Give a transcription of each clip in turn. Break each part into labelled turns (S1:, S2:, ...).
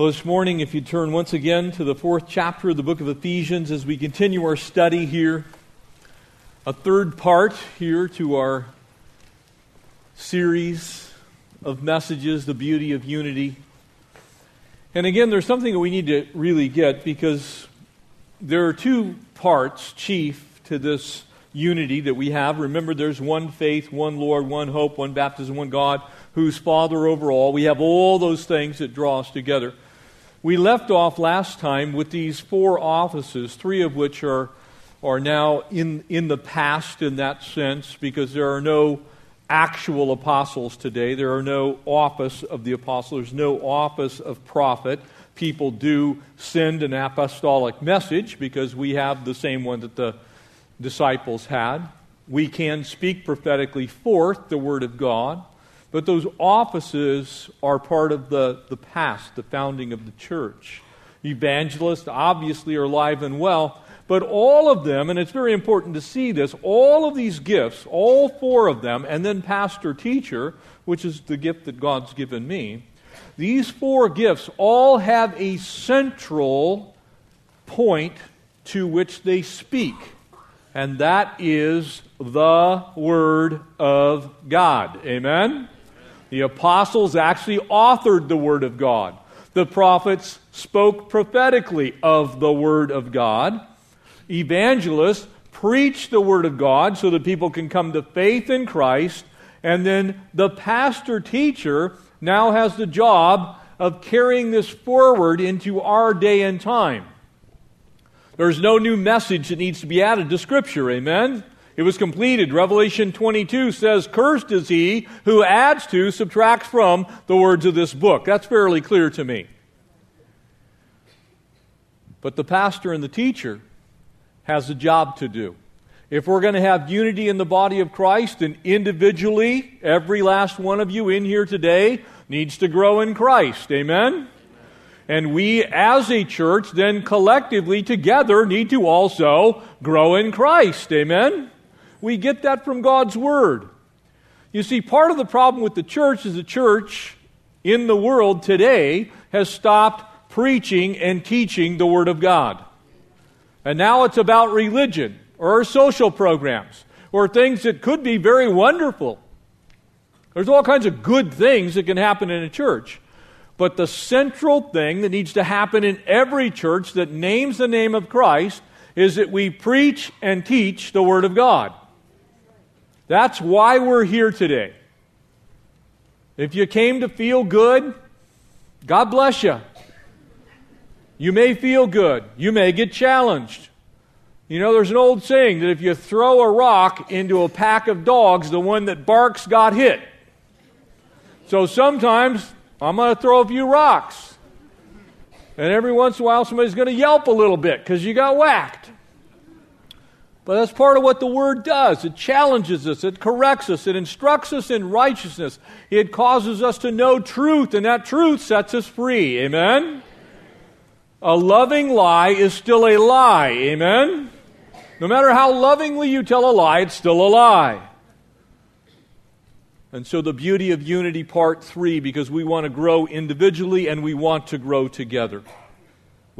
S1: Well, this morning, if you turn once again to the fourth chapter of the book of Ephesians as we continue our study here, a third part here to our series of messages, The Beauty of Unity. And again, there's something that we need to really get because there are two parts, chief, to this unity that we have. Remember, there's one faith, one Lord, one hope, one baptism, one God, who's Father over all. We have all those things that draw us together. We left off last time with these four offices, three of which are, are now in, in the past in that sense, because there are no actual apostles today. There are no office of the apostle, there's no office of prophet. People do send an apostolic message because we have the same one that the disciples had. We can speak prophetically forth the word of God. But those offices are part of the, the past, the founding of the church. Evangelists obviously are alive and well, but all of them, and it's very important to see this, all of these gifts, all four of them, and then pastor teacher, which is the gift that God's given me, these four gifts all have a central point to which they speak, and that is the Word of God. Amen? The apostles actually authored the Word of God. The prophets spoke prophetically of the Word of God. Evangelists preach the Word of God so that people can come to faith in Christ. And then the pastor teacher now has the job of carrying this forward into our day and time. There's no new message that needs to be added to Scripture, amen? It was completed. Revelation 22 says, Cursed is he who adds to, subtracts from the words of this book. That's fairly clear to me. But the pastor and the teacher has a job to do. If we're going to have unity in the body of Christ, and individually, every last one of you in here today needs to grow in Christ. Amen? And we as a church then collectively together need to also grow in Christ. Amen? We get that from God's Word. You see, part of the problem with the church is the church in the world today has stopped preaching and teaching the Word of God. And now it's about religion or social programs or things that could be very wonderful. There's all kinds of good things that can happen in a church. But the central thing that needs to happen in every church that names the name of Christ is that we preach and teach the Word of God. That's why we're here today. If you came to feel good, God bless you. You may feel good. You may get challenged. You know, there's an old saying that if you throw a rock into a pack of dogs, the one that barks got hit. So sometimes I'm going to throw a few rocks. And every once in a while, somebody's going to yelp a little bit because you got whacked. But that's part of what the Word does. It challenges us, it corrects us, it instructs us in righteousness, it causes us to know truth, and that truth sets us free. Amen? A loving lie is still a lie. Amen? No matter how lovingly you tell a lie, it's still a lie. And so, the beauty of unity, part three, because we want to grow individually and we want to grow together.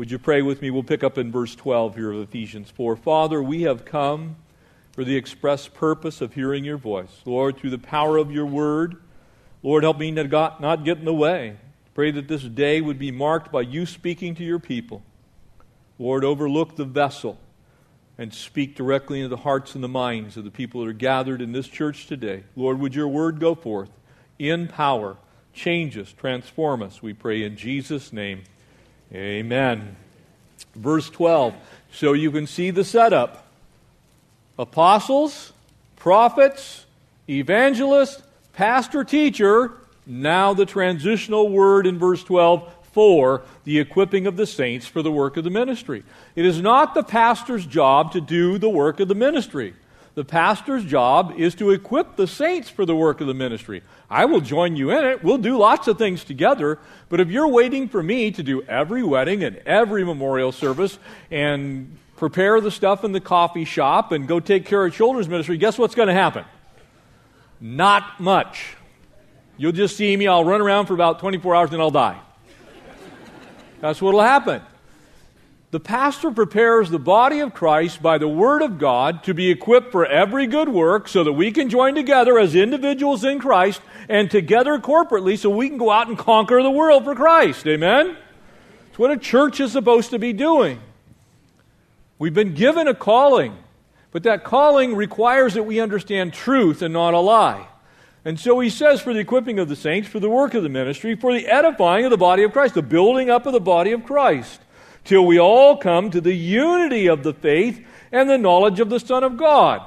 S1: Would you pray with me? We'll pick up in verse 12 here of Ephesians 4. Father, we have come for the express purpose of hearing your voice. Lord, through the power of your word, Lord, help me not get in the way. Pray that this day would be marked by you speaking to your people. Lord, overlook the vessel and speak directly into the hearts and the minds of the people that are gathered in this church today. Lord, would your word go forth in power, change us, transform us, we pray in Jesus' name. Amen. Verse 12. So you can see the setup apostles, prophets, evangelists, pastor, teacher. Now the transitional word in verse 12 for the equipping of the saints for the work of the ministry. It is not the pastor's job to do the work of the ministry. The pastor's job is to equip the saints for the work of the ministry. I will join you in it. We'll do lots of things together. But if you're waiting for me to do every wedding and every memorial service and prepare the stuff in the coffee shop and go take care of children's ministry, guess what's going to happen? Not much. You'll just see me. I'll run around for about 24 hours and I'll die. That's what will happen. The pastor prepares the body of Christ by the Word of God to be equipped for every good work so that we can join together as individuals in Christ and together corporately so we can go out and conquer the world for Christ. Amen? It's what a church is supposed to be doing. We've been given a calling, but that calling requires that we understand truth and not a lie. And so he says, for the equipping of the saints, for the work of the ministry, for the edifying of the body of Christ, the building up of the body of Christ till we all come to the unity of the faith and the knowledge of the Son of God.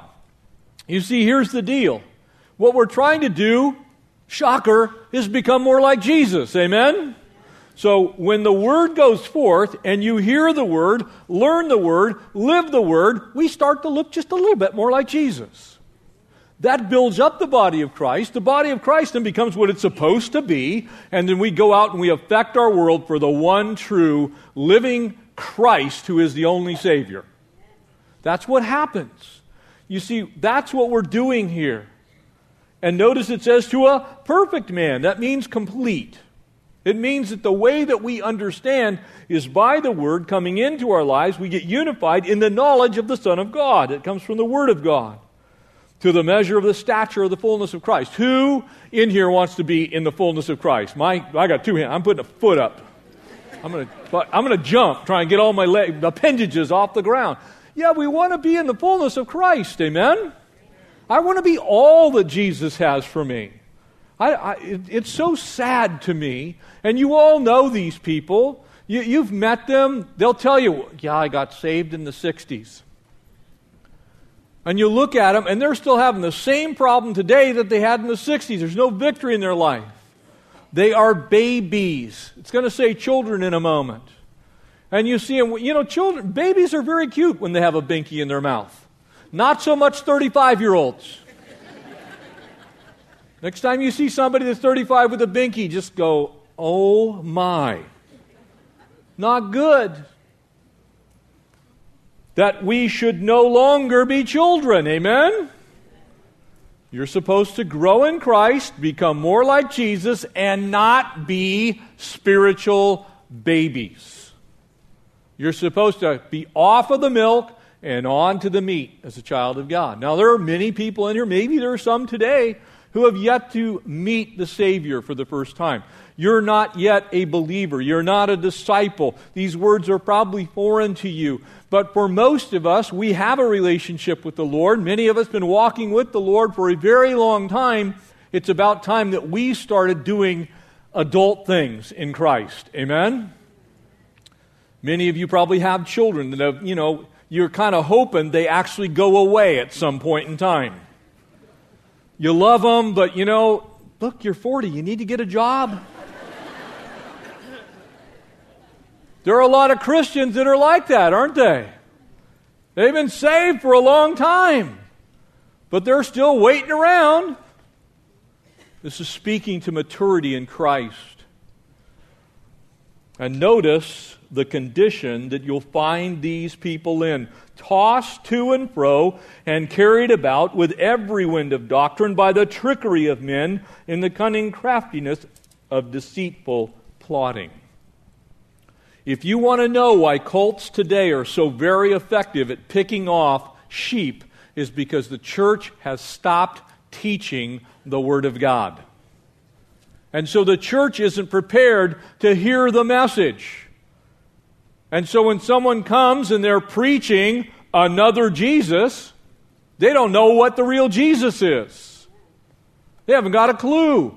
S1: You see, here's the deal. What we're trying to do, shocker, is become more like Jesus. Amen? So when the word goes forth and you hear the word, learn the word, live the word, we start to look just a little bit more like Jesus. That builds up the body of Christ. The body of Christ then becomes what it's supposed to be, and then we go out and we affect our world for the one true living Christ who is the only Savior. That's what happens. You see, that's what we're doing here. And notice it says to a perfect man. That means complete. It means that the way that we understand is by the Word coming into our lives, we get unified in the knowledge of the Son of God. It comes from the Word of God to the measure of the stature of the fullness of Christ. Who in here wants to be in the fullness of Christ? My, I got two hands. I'm putting a foot up. I'm going to I'm going to jump, try and get all my leg, appendages off the ground. Yeah, we want to be in the fullness of Christ. Amen? I want to be all that Jesus has for me. I, I, it, it's so sad to me, and you all know these people. You, you've met them. They'll tell you, yeah, I got saved in the 60s. And you look at them, and they're still having the same problem today that they had in the 60s. There's no victory in their life. They are babies. It's going to say children in a moment. And you see them, you know, children, babies are very cute when they have a binky in their mouth. Not so much 35 year olds. Next time you see somebody that's 35 with a binky, just go, oh my. Not good that we should no longer be children. Amen? You're supposed to grow in Christ, become more like Jesus, and not be spiritual babies. You're supposed to be off of the milk and on to the meat as a child of God. Now, there are many people in here, maybe there are some today, who have yet to meet the Savior for the first time. You're not yet a believer. You're not a disciple. These words are probably foreign to you. But for most of us, we have a relationship with the Lord. Many of us have been walking with the Lord for a very long time. It's about time that we started doing adult things in Christ. Amen? Many of you probably have children that have, you know, you're kind of hoping they actually go away at some point in time. You love them, but you know, look, you're 40, you need to get a job. There are a lot of Christians that are like that, aren't they? They've been saved for a long time, but they're still waiting around. This is speaking to maturity in Christ. And notice the condition that you'll find these people in tossed to and fro and carried about with every wind of doctrine by the trickery of men in the cunning craftiness of deceitful plotting. If you want to know why cults today are so very effective at picking off sheep, is because the church has stopped teaching the Word of God. And so the church isn't prepared to hear the message. And so when someone comes and they're preaching another Jesus, they don't know what the real Jesus is. They haven't got a clue.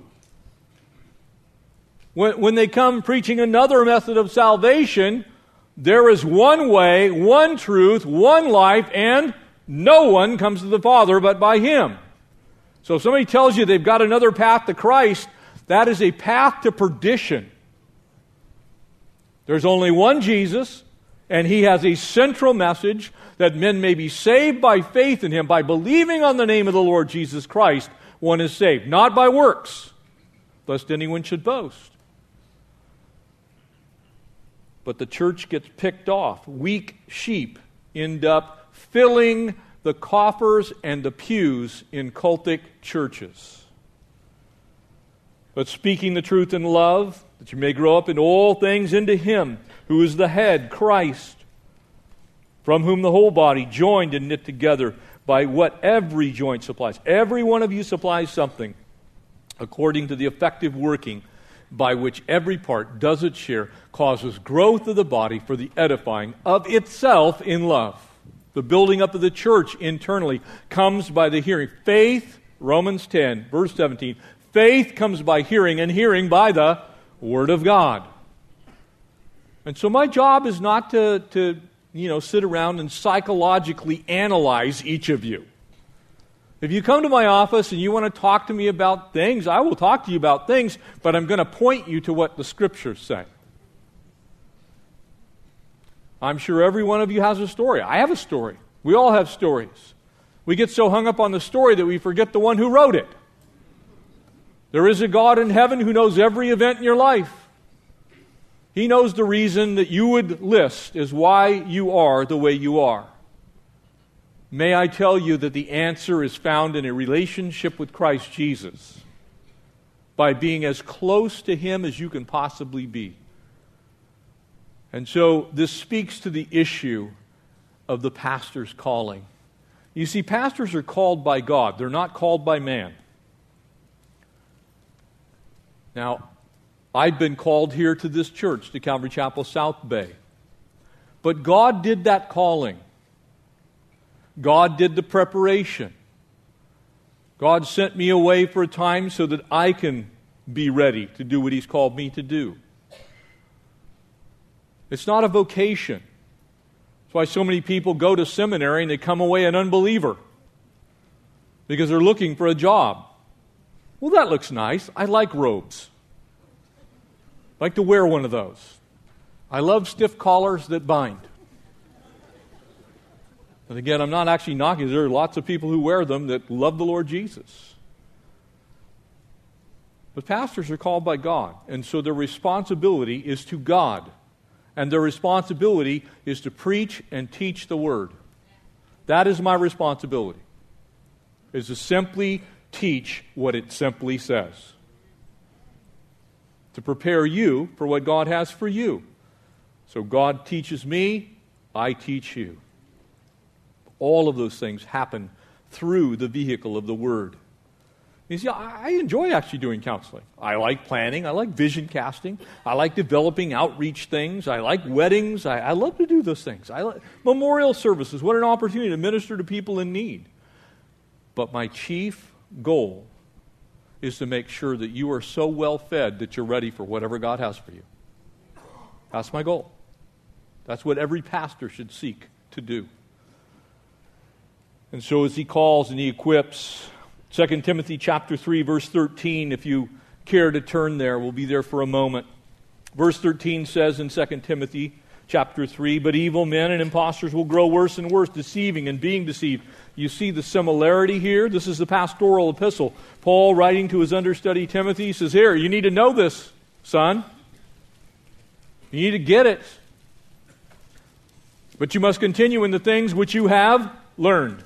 S1: When, when they come preaching another method of salvation, there is one way, one truth, one life, and no one comes to the Father but by Him. So if somebody tells you they've got another path to Christ, that is a path to perdition. There's only one Jesus, and He has a central message that men may be saved by faith in Him, by believing on the name of the Lord Jesus Christ, one is saved, not by works, lest anyone should boast but the church gets picked off. Weak sheep end up filling the coffers and the pews in cultic churches. But speaking the truth in love, that you may grow up in all things into Him who is the head, Christ, from whom the whole body, joined and knit together by what every joint supplies. Every one of you supplies something according to the effective working by which every part does its share, causes growth of the body for the edifying of itself in love. The building up of the church internally comes by the hearing. Faith, Romans 10, verse 17, faith comes by hearing, and hearing by the Word of God. And so my job is not to, to you know, sit around and psychologically analyze each of you. If you come to my office and you want to talk to me about things, I will talk to you about things, but I'm going to point you to what the scriptures say. I'm sure every one of you has a story. I have a story. We all have stories. We get so hung up on the story that we forget the one who wrote it. There is a God in heaven who knows every event in your life. He knows the reason that you would list is why you are the way you are. May I tell you that the answer is found in a relationship with Christ Jesus by being as close to Him as you can possibly be. And so this speaks to the issue of the pastor's calling. You see, pastors are called by God, they're not called by man. Now, I've been called here to this church, to Calvary Chapel South Bay. But God did that calling. God did the preparation. God sent me away for a time so that I can be ready to do what He's called me to do. It's not a vocation. That's why so many people go to seminary and they come away an unbeliever because they're looking for a job. Well, that looks nice. I like robes. I like to wear one of those. I love stiff collars that bind. And again, I'm not actually knocking. There are lots of people who wear them that love the Lord Jesus. But pastors are called by God, and so their responsibility is to God. And their responsibility is to preach and teach the word. That is my responsibility. Is to simply teach what it simply says. To prepare you for what God has for you. So God teaches me, I teach you. All of those things happen through the vehicle of the Word. You see, I enjoy actually doing counseling. I like planning. I like vision casting. I like developing outreach things. I like weddings. I, I love to do those things. I like, memorial services. What an opportunity to minister to people in need. But my chief goal is to make sure that you are so well fed that you're ready for whatever God has for you. That's my goal. That's what every pastor should seek to do. And so as he calls and he equips, 2 Timothy chapter 3 verse 13 if you care to turn there, we'll be there for a moment. Verse 13 says in 2 Timothy chapter 3, but evil men and impostors will grow worse and worse, deceiving and being deceived. You see the similarity here? This is the pastoral epistle. Paul writing to his understudy Timothy says, Here, you need to know this, son. You need to get it. But you must continue in the things which you have learned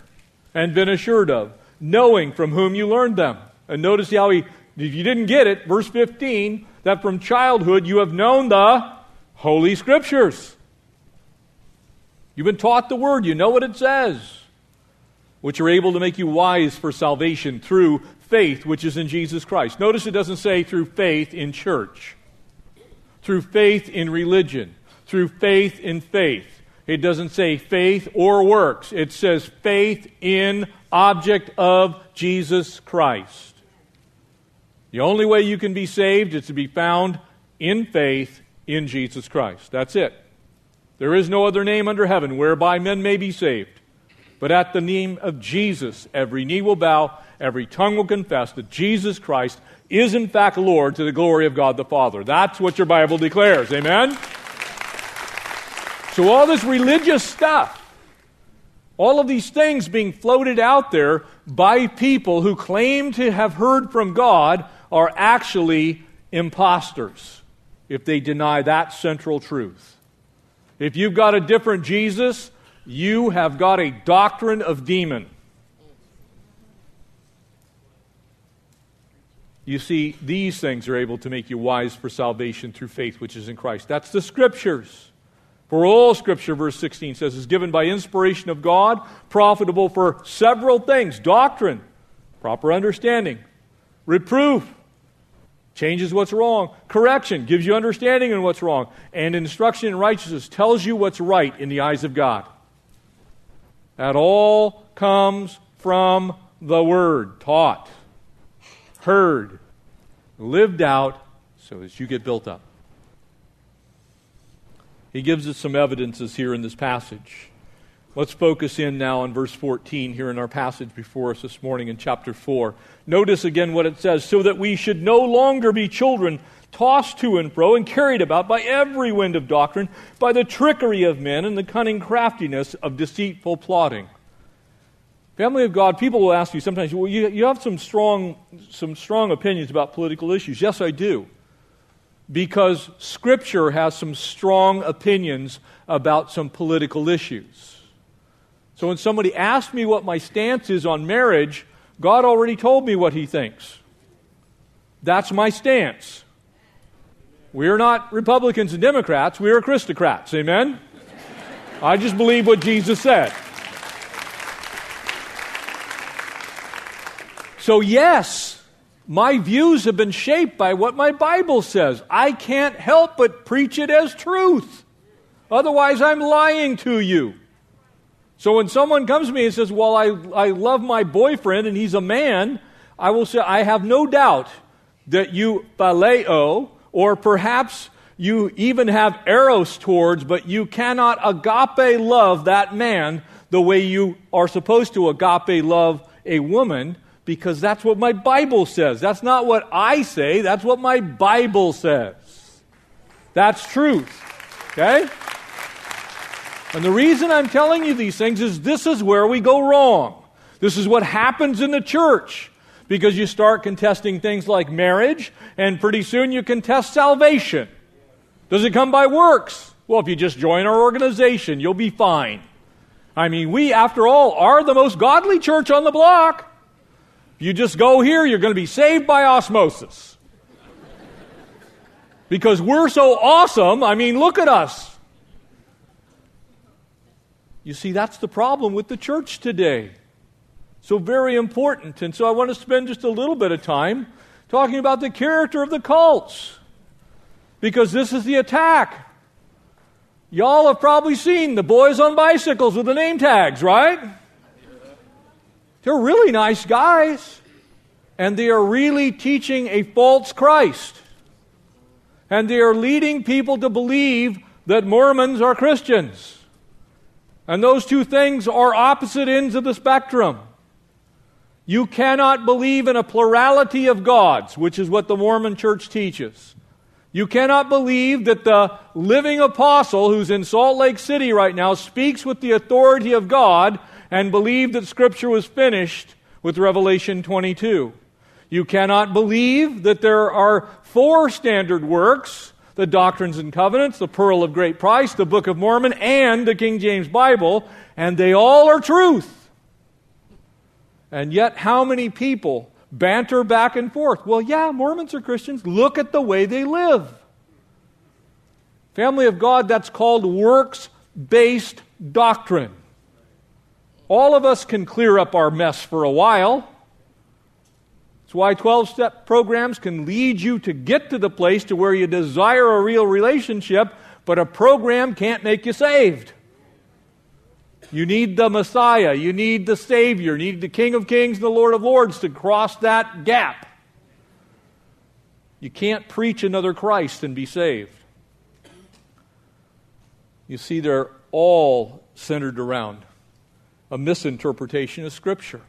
S1: and been assured of, knowing from whom you learned them. And notice how he, if you didn't get it, verse 15, that from childhood you have known the Holy Scriptures. You've been taught the Word, you know what it says, which are able to make you wise for salvation through faith which is in Jesus Christ. Notice it doesn't say through faith in church, through faith in religion, through faith in faith. It doesn't say faith or works. It says faith in object of Jesus Christ. The only way you can be saved is to be found in faith in Jesus Christ. That's it. There is no other name under heaven whereby men may be saved. But at the name of Jesus, every knee will bow, every tongue will confess that Jesus Christ is in fact Lord to the glory of God the Father. That's what your Bible declares. Amen? So, all this religious stuff, all of these things being floated out there by people who claim to have heard from God are actually imposters if they deny that central truth. If you've got a different Jesus, you have got a doctrine of demon. You see, these things are able to make you wise for salvation through faith which is in Christ. That's the scriptures. For all scripture, verse 16 says, is given by inspiration of God, profitable for several things doctrine, proper understanding, reproof, changes what's wrong, correction, gives you understanding in what's wrong, and instruction in righteousness tells you what's right in the eyes of God. That all comes from the Word, taught, heard, lived out, so as you get built up. He gives us some evidences here in this passage. Let's focus in now on verse 14 here in our passage before us this morning in chapter 4. Notice again what it says so that we should no longer be children tossed to and fro and carried about by every wind of doctrine, by the trickery of men and the cunning craftiness of deceitful plotting. Family of God, people will ask you sometimes, well, you, you have some strong, some strong opinions about political issues. Yes, I do because Scripture has some strong opinions about some political issues. So when somebody asks me what my stance is on marriage, God already told me what He thinks. That's my stance. We are not Republicans and Democrats, we are Christocrats. Amen? I just believe what Jesus said. So, yes, my views have been shaped by what my Bible says. I can't help but preach it as truth. Otherwise, I'm lying to you. So when someone comes to me and says, Well, I, I love my boyfriend and he's a man, I will say, I have no doubt that you phileo, or perhaps you even have eros towards, but you cannot agape love that man the way you are supposed to agape love a woman because that's what my Bible says. That's not what I say, that's what my Bible says. That's truth. Okay? And the reason I'm telling you these things is this is where we go wrong. This is what happens in the church because you start contesting things like marriage, and pretty soon you contest salvation. Does it come by works? Well, if you just join our organization, you'll be fine. I mean, we, after all, are the most godly church on the block. If you just go here, you're going to be saved by osmosis. Because we're so awesome, I mean, look at us. You see, that's the problem with the church today. So, very important. And so, I want to spend just a little bit of time talking about the character of the cults. Because this is the attack. Y'all have probably seen the boys on bicycles with the name tags, right? They're really nice guys. And they are really teaching a false Christ. And they are leading people to believe that Mormons are Christians. And those two things are opposite ends of the spectrum. You cannot believe in a plurality of gods, which is what the Mormon church teaches. You cannot believe that the living apostle who's in Salt Lake City right now speaks with the authority of God and believe that Scripture was finished with Revelation 22. You cannot believe that there are four standard works the Doctrines and Covenants, the Pearl of Great Price, the Book of Mormon, and the King James Bible, and they all are truth. And yet, how many people banter back and forth? Well, yeah, Mormons are Christians. Look at the way they live. Family of God, that's called works based doctrine. All of us can clear up our mess for a while. That's why 12 step programs can lead you to get to the place to where you desire a real relationship, but a program can't make you saved. You need the Messiah, you need the Savior, you need the King of Kings and the Lord of Lords to cross that gap. You can't preach another Christ and be saved. You see, they're all centered around a misinterpretation of Scripture.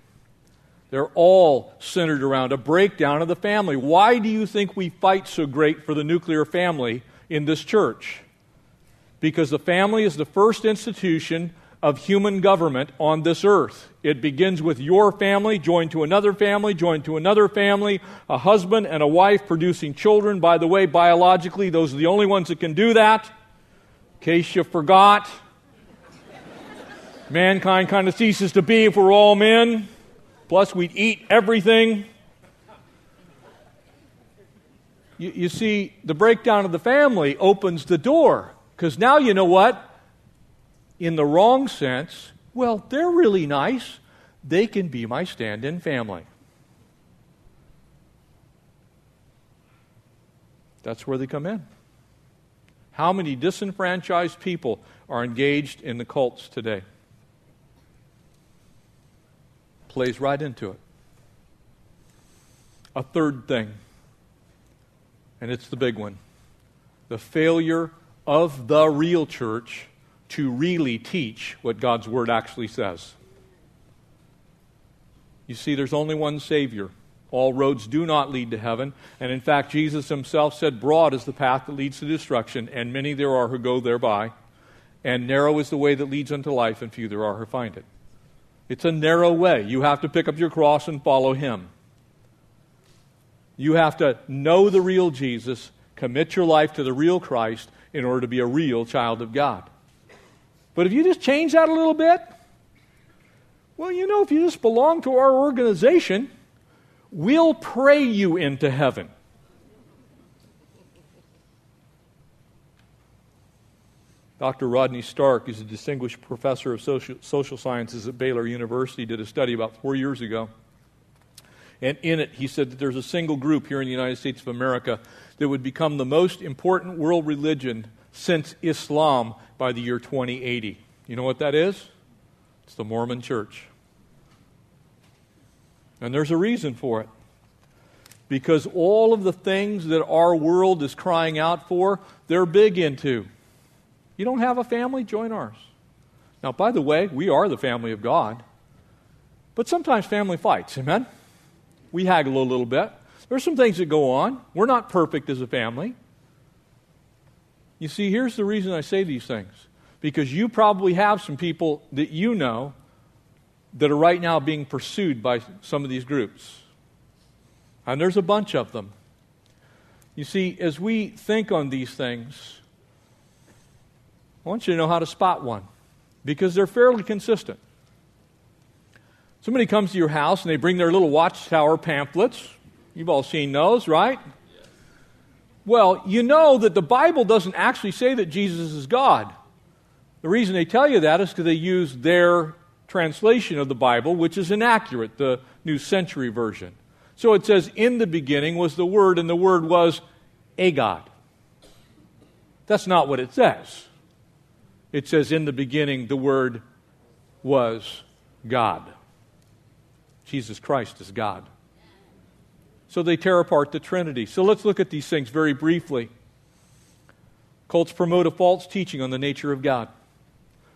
S1: They're all centered around a breakdown of the family. Why do you think we fight so great for the nuclear family in this church? Because the family is the first institution of human government on this earth. It begins with your family, joined to another family, joined to another family, a husband and a wife producing children. By the way, biologically, those are the only ones that can do that. In case you forgot, mankind kind of ceases to be if we're all men. Plus, we'd eat everything. You, you see, the breakdown of the family opens the door. Because now you know what? In the wrong sense, well, they're really nice. They can be my stand in family. That's where they come in. How many disenfranchised people are engaged in the cults today? Plays right into it. A third thing, and it's the big one the failure of the real church to really teach what God's Word actually says. You see, there's only one Savior. All roads do not lead to heaven. And in fact, Jesus himself said, Broad is the path that leads to destruction, and many there are who go thereby. And narrow is the way that leads unto life, and few there are who find it. It's a narrow way. You have to pick up your cross and follow him. You have to know the real Jesus, commit your life to the real Christ in order to be a real child of God. But if you just change that a little bit, well, you know, if you just belong to our organization, We'll pray you into heaven. Dr. Rodney Stark is a distinguished professor of social, social sciences at Baylor University, did a study about four years ago. And in it, he said that there's a single group here in the United States of America that would become the most important world religion since Islam by the year 2080. You know what that is? It's the Mormon Church. And there's a reason for it. Because all of the things that our world is crying out for, they're big into. You don't have a family? Join ours. Now, by the way, we are the family of God. But sometimes family fights, amen? We haggle a little bit. There's some things that go on. We're not perfect as a family. You see, here's the reason I say these things. Because you probably have some people that you know that are right now being pursued by some of these groups. And there's a bunch of them. You see, as we think on these things, I want you to know how to spot one because they're fairly consistent. Somebody comes to your house and they bring their little watchtower pamphlets. You've all seen those, right? Well, you know that the Bible doesn't actually say that Jesus is God. The reason they tell you that is because they use their translation of the Bible, which is inaccurate, the New Century Version. So it says, In the beginning was the Word, and the Word was a God. That's not what it says. It says, In the beginning, the Word was God. Jesus Christ is God. So they tear apart the Trinity. So let's look at these things very briefly. Cults promote a false teaching on the nature of God.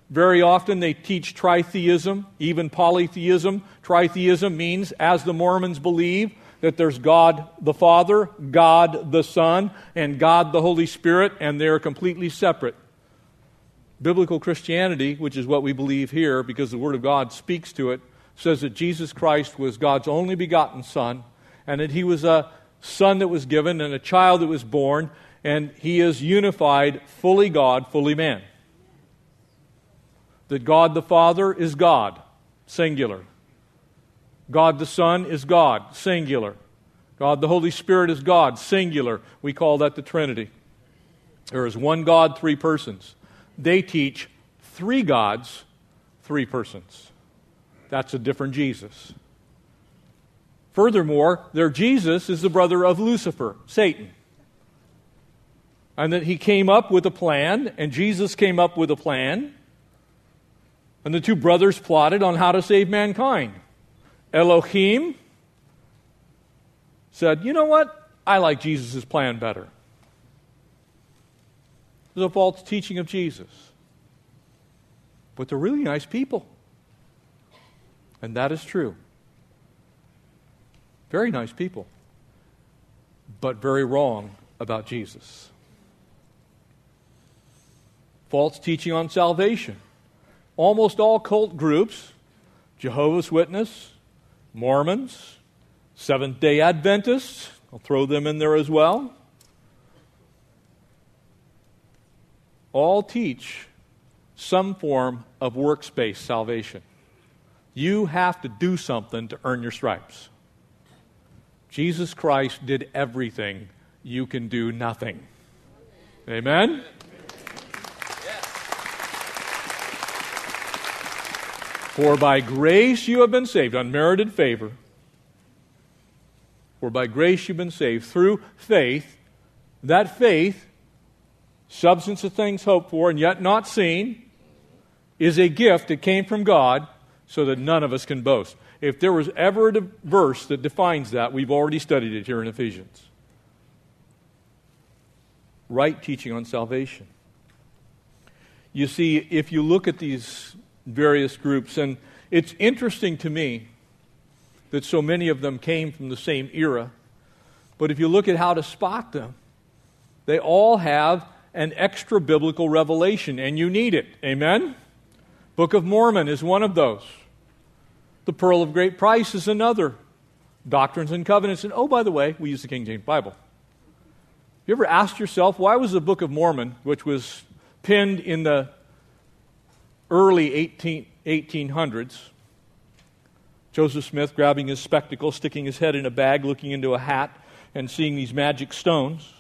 S1: Very often they teach tritheism, even polytheism. Tritheism means, as the Mormons believe, that there's God the Father, God the Son, and God the Holy Spirit, and they're completely separate. Biblical Christianity, which is what we believe here because the Word of God speaks to it, says that Jesus Christ was God's only begotten Son, and that He was a Son that was given and a child that was born, and He is unified, fully God, fully man that God the Father is God, singular. God the Son is God, singular. God the Holy Spirit is God, singular. We call that the Trinity. There is one God, three persons. They teach three gods, three persons. That's a different Jesus. Furthermore, their Jesus is the brother of Lucifer, Satan. And that he came up with a plan, and Jesus came up with a plan and the two brothers plotted on how to save mankind. Elohim said, You know what? I like Jesus' plan better. A false teaching of Jesus. But they're really nice people. And that is true. Very nice people. But very wrong about Jesus. False teaching on salvation almost all cult groups Jehovah's Witness, Mormons, Seventh day Adventists, I'll throw them in there as well. All teach some form of works based salvation. You have to do something to earn your stripes. Jesus Christ did everything you can do nothing. Amen? For by grace you have been saved, unmerited favor. For by grace you've been saved through faith. That faith, substance of things hoped for and yet not seen, is a gift that came from God so that none of us can boast. If there was ever a verse that defines that, we've already studied it here in Ephesians. Right teaching on salvation. You see, if you look at these various groups, and it's interesting to me that so many of them came from the same era, but if you look at how to spot them, they all have an extra biblical revelation, and you need it. Amen? Book of Mormon is one of those. The Pearl of Great Price is another. Doctrines and Covenants. And oh, by the way, we use the King James Bible. You ever asked yourself, why was the Book of Mormon, which was penned in the early 18, 1800s, Joseph Smith grabbing his spectacles, sticking his head in a bag, looking into a hat, and seeing these magic stones?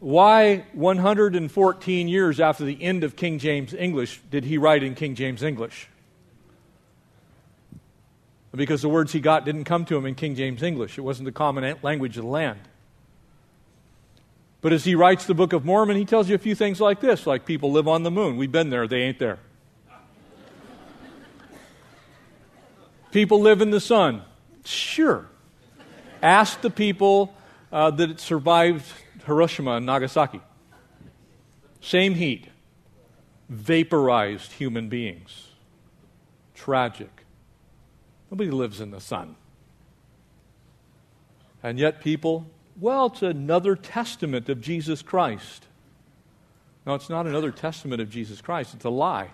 S1: Why, 114 years after the end of King James English, did he write in King James English? because the words he got didn't come to him in King James English. It wasn't the common language of the land. But as he writes the Book of Mormon, he tells you a few things like this like people live on the moon. We've been there, they ain't there. people live in the sun. Sure. Ask the people uh, that it survived Hiroshima and Nagasaki. Same heat, vaporized human beings. Tragic. Nobody lives in the sun. And yet, people, well, it's another testament of Jesus Christ. No, it's not another testament of Jesus Christ, it's a lie.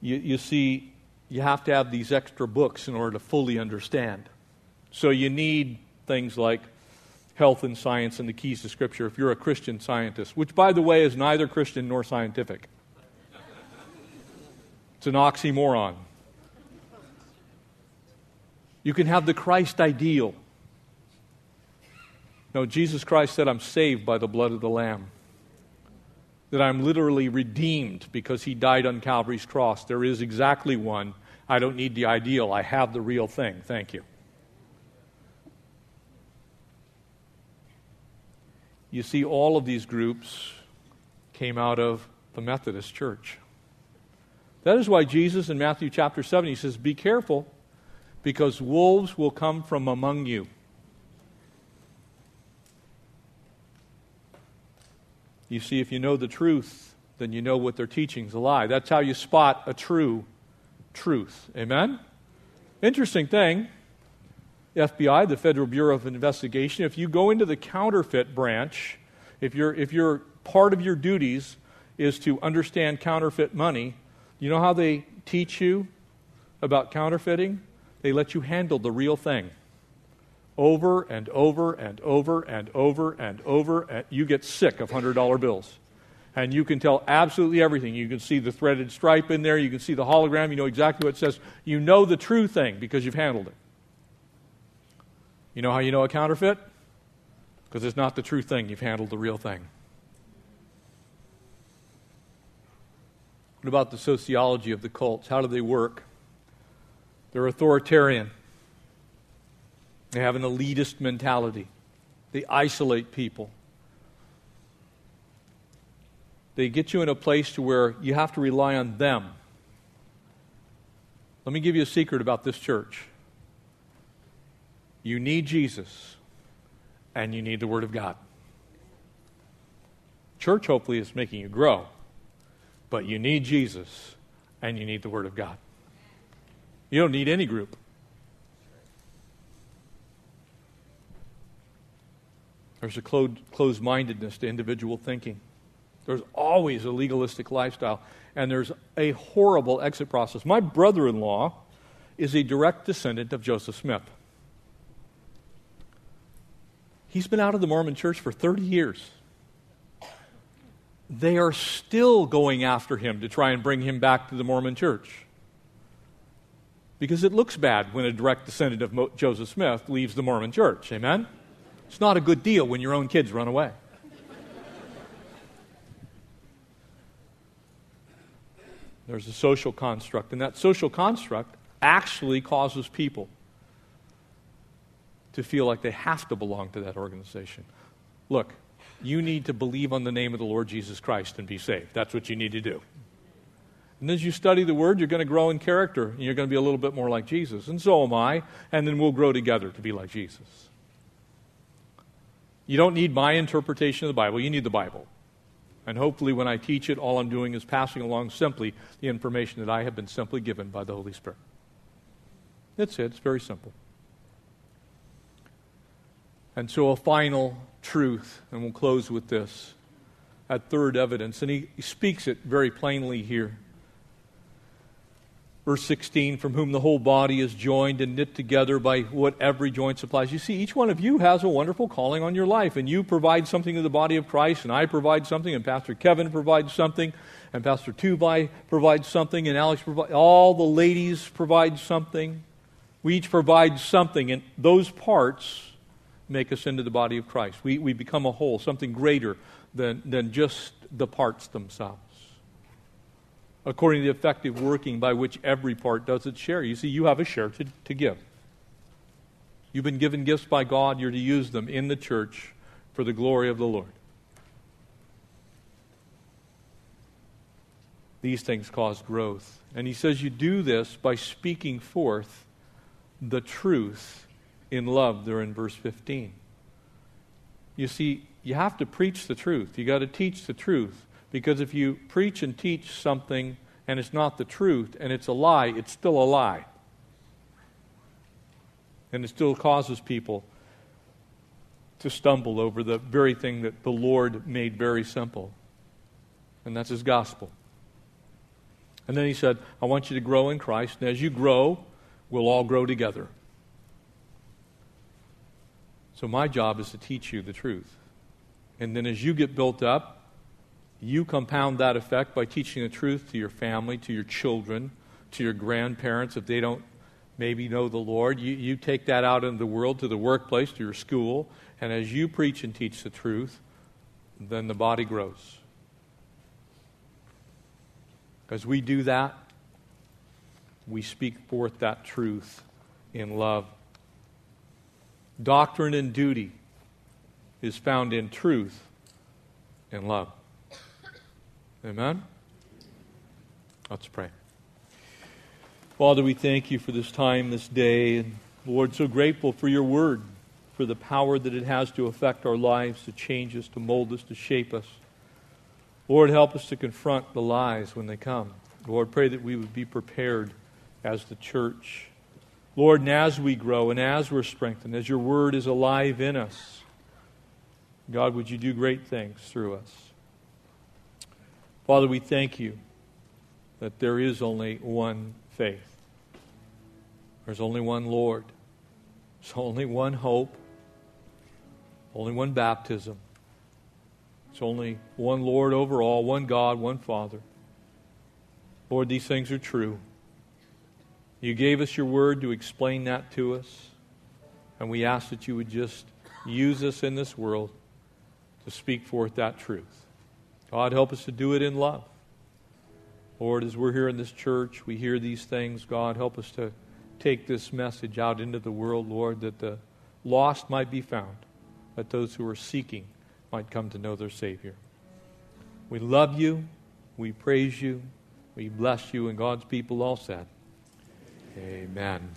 S1: You, you see, you have to have these extra books in order to fully understand. So you need things like health and science and the keys to Scripture if you're a Christian scientist, which, by the way, is neither Christian nor scientific. It's an oxymoron. You can have the Christ ideal. No, Jesus Christ said, I'm saved by the blood of the Lamb. That I'm literally redeemed because he died on Calvary's cross. There is exactly one. I don't need the ideal. I have the real thing. Thank you. You see, all of these groups came out of the Methodist Church. That is why Jesus in Matthew chapter 7, he says, Be careful, because wolves will come from among you. You see, if you know the truth, then you know what their teaching is a lie. That's how you spot a true truth. Amen? Interesting thing. FBI, the Federal Bureau of Investigation, if you go into the counterfeit branch, if, you if you're, part of your duties is to understand counterfeit money, you know how they teach you about counterfeiting? They let you handle the real thing over and over and over and over and over. And you get sick of $100 bills. And you can tell absolutely everything. You can see the threaded stripe in there. You can see the hologram. You know exactly what it says. You know the true thing because you've handled it. You know how you know a counterfeit? Because it's not the true thing. You've handled the real thing. What about the sociology of the cults? How do they work? They're authoritarian. They have an elitist mentality. They isolate people. They get you in a place to where you have to rely on them. Let me give you a secret about this church. You need Jesus and you need the Word of God. Church, hopefully, is making you grow. But you need Jesus and you need the Word of God. You don't need any group. There's a closed mindedness to individual thinking. There's always a legalistic lifestyle, and there's a horrible exit process. My brother in law is a direct descendant of Joseph Smith. He's been out of the Mormon church for 30 years they are still going after him to try and bring him back to the Mormon church. because it looks bad when a direct descendant of Mo- Joseph Smith leaves the Mormon church. Amen? It's not a good deal when your own kids run away. There's a social construct, and that social construct actually causes people to feel like they have to belong to that organization. Look, you need to believe on the name of the Lord Jesus Christ and be saved. That's what you need to do. And as you study the Word, you're going to grow in character, and you're going to be a little bit more like Jesus. And so am I, and then we'll grow together to be like Jesus. You don't need my interpretation of the Bible, you need the Bible. And hopefully, when I teach it, all I'm doing is passing along simply the information that I have been simply given by the Holy Spirit. That's it, it's very simple. And so, a final truth, and we'll close with this. That third evidence, and he, he speaks it very plainly here. Verse 16, from whom the whole body is joined and knit together by what every joint supplies. You see, each one of you has a wonderful calling on your life, and you provide something to the body of Christ, and I provide something, and Pastor Kevin provides something, and Pastor Tubai provides something, and Alex provides, all the ladies provide something. We each provide something, and those parts make us into the body of Christ. We, we become a whole, something greater than, than just the parts themselves according to the effective working by which every part does its share. You see, you have a share to, to give. You've been given gifts by God, you're to use them in the church for the glory of the Lord. These things cause growth. And he says you do this by speaking forth the truth in love, there in verse 15. You see, you have to preach the truth. You got to teach the truth. Because if you preach and teach something and it's not the truth and it's a lie, it's still a lie. And it still causes people to stumble over the very thing that the Lord made very simple. And that's His gospel. And then He said, I want you to grow in Christ. And as you grow, we'll all grow together. So my job is to teach you the truth. And then as you get built up, you compound that effect by teaching the truth to your family, to your children, to your grandparents if they don't maybe know the Lord. You, you take that out into the world, to the workplace, to your school, and as you preach and teach the truth, then the body grows. As we do that, we speak forth that truth in love. Doctrine and duty is found in truth and love. Amen? Let's pray. Father, we thank you for this time, this day. And Lord, so grateful for your word, for the power that it has to affect our lives, to change us, to mold us, to shape us. Lord, help us to confront the lies when they come. Lord, pray that we would be prepared as the church. Lord, and as we grow and as we're strengthened, as your word is alive in us, God, would you do great things through us? Father, we thank you that there is only one faith. There's only one Lord. There's only one hope. Only one baptism. It's only one Lord over all, one God, one Father. Lord, these things are true. You gave us your word to explain that to us. And we ask that you would just use us in this world to speak forth that truth. God, help us to do it in love. Lord, as we're here in this church, we hear these things. God, help us to take this message out into the world, Lord, that the lost might be found, that those who are seeking might come to know their Savior. We love you. We praise you. We bless you. And God's people all said, Amen.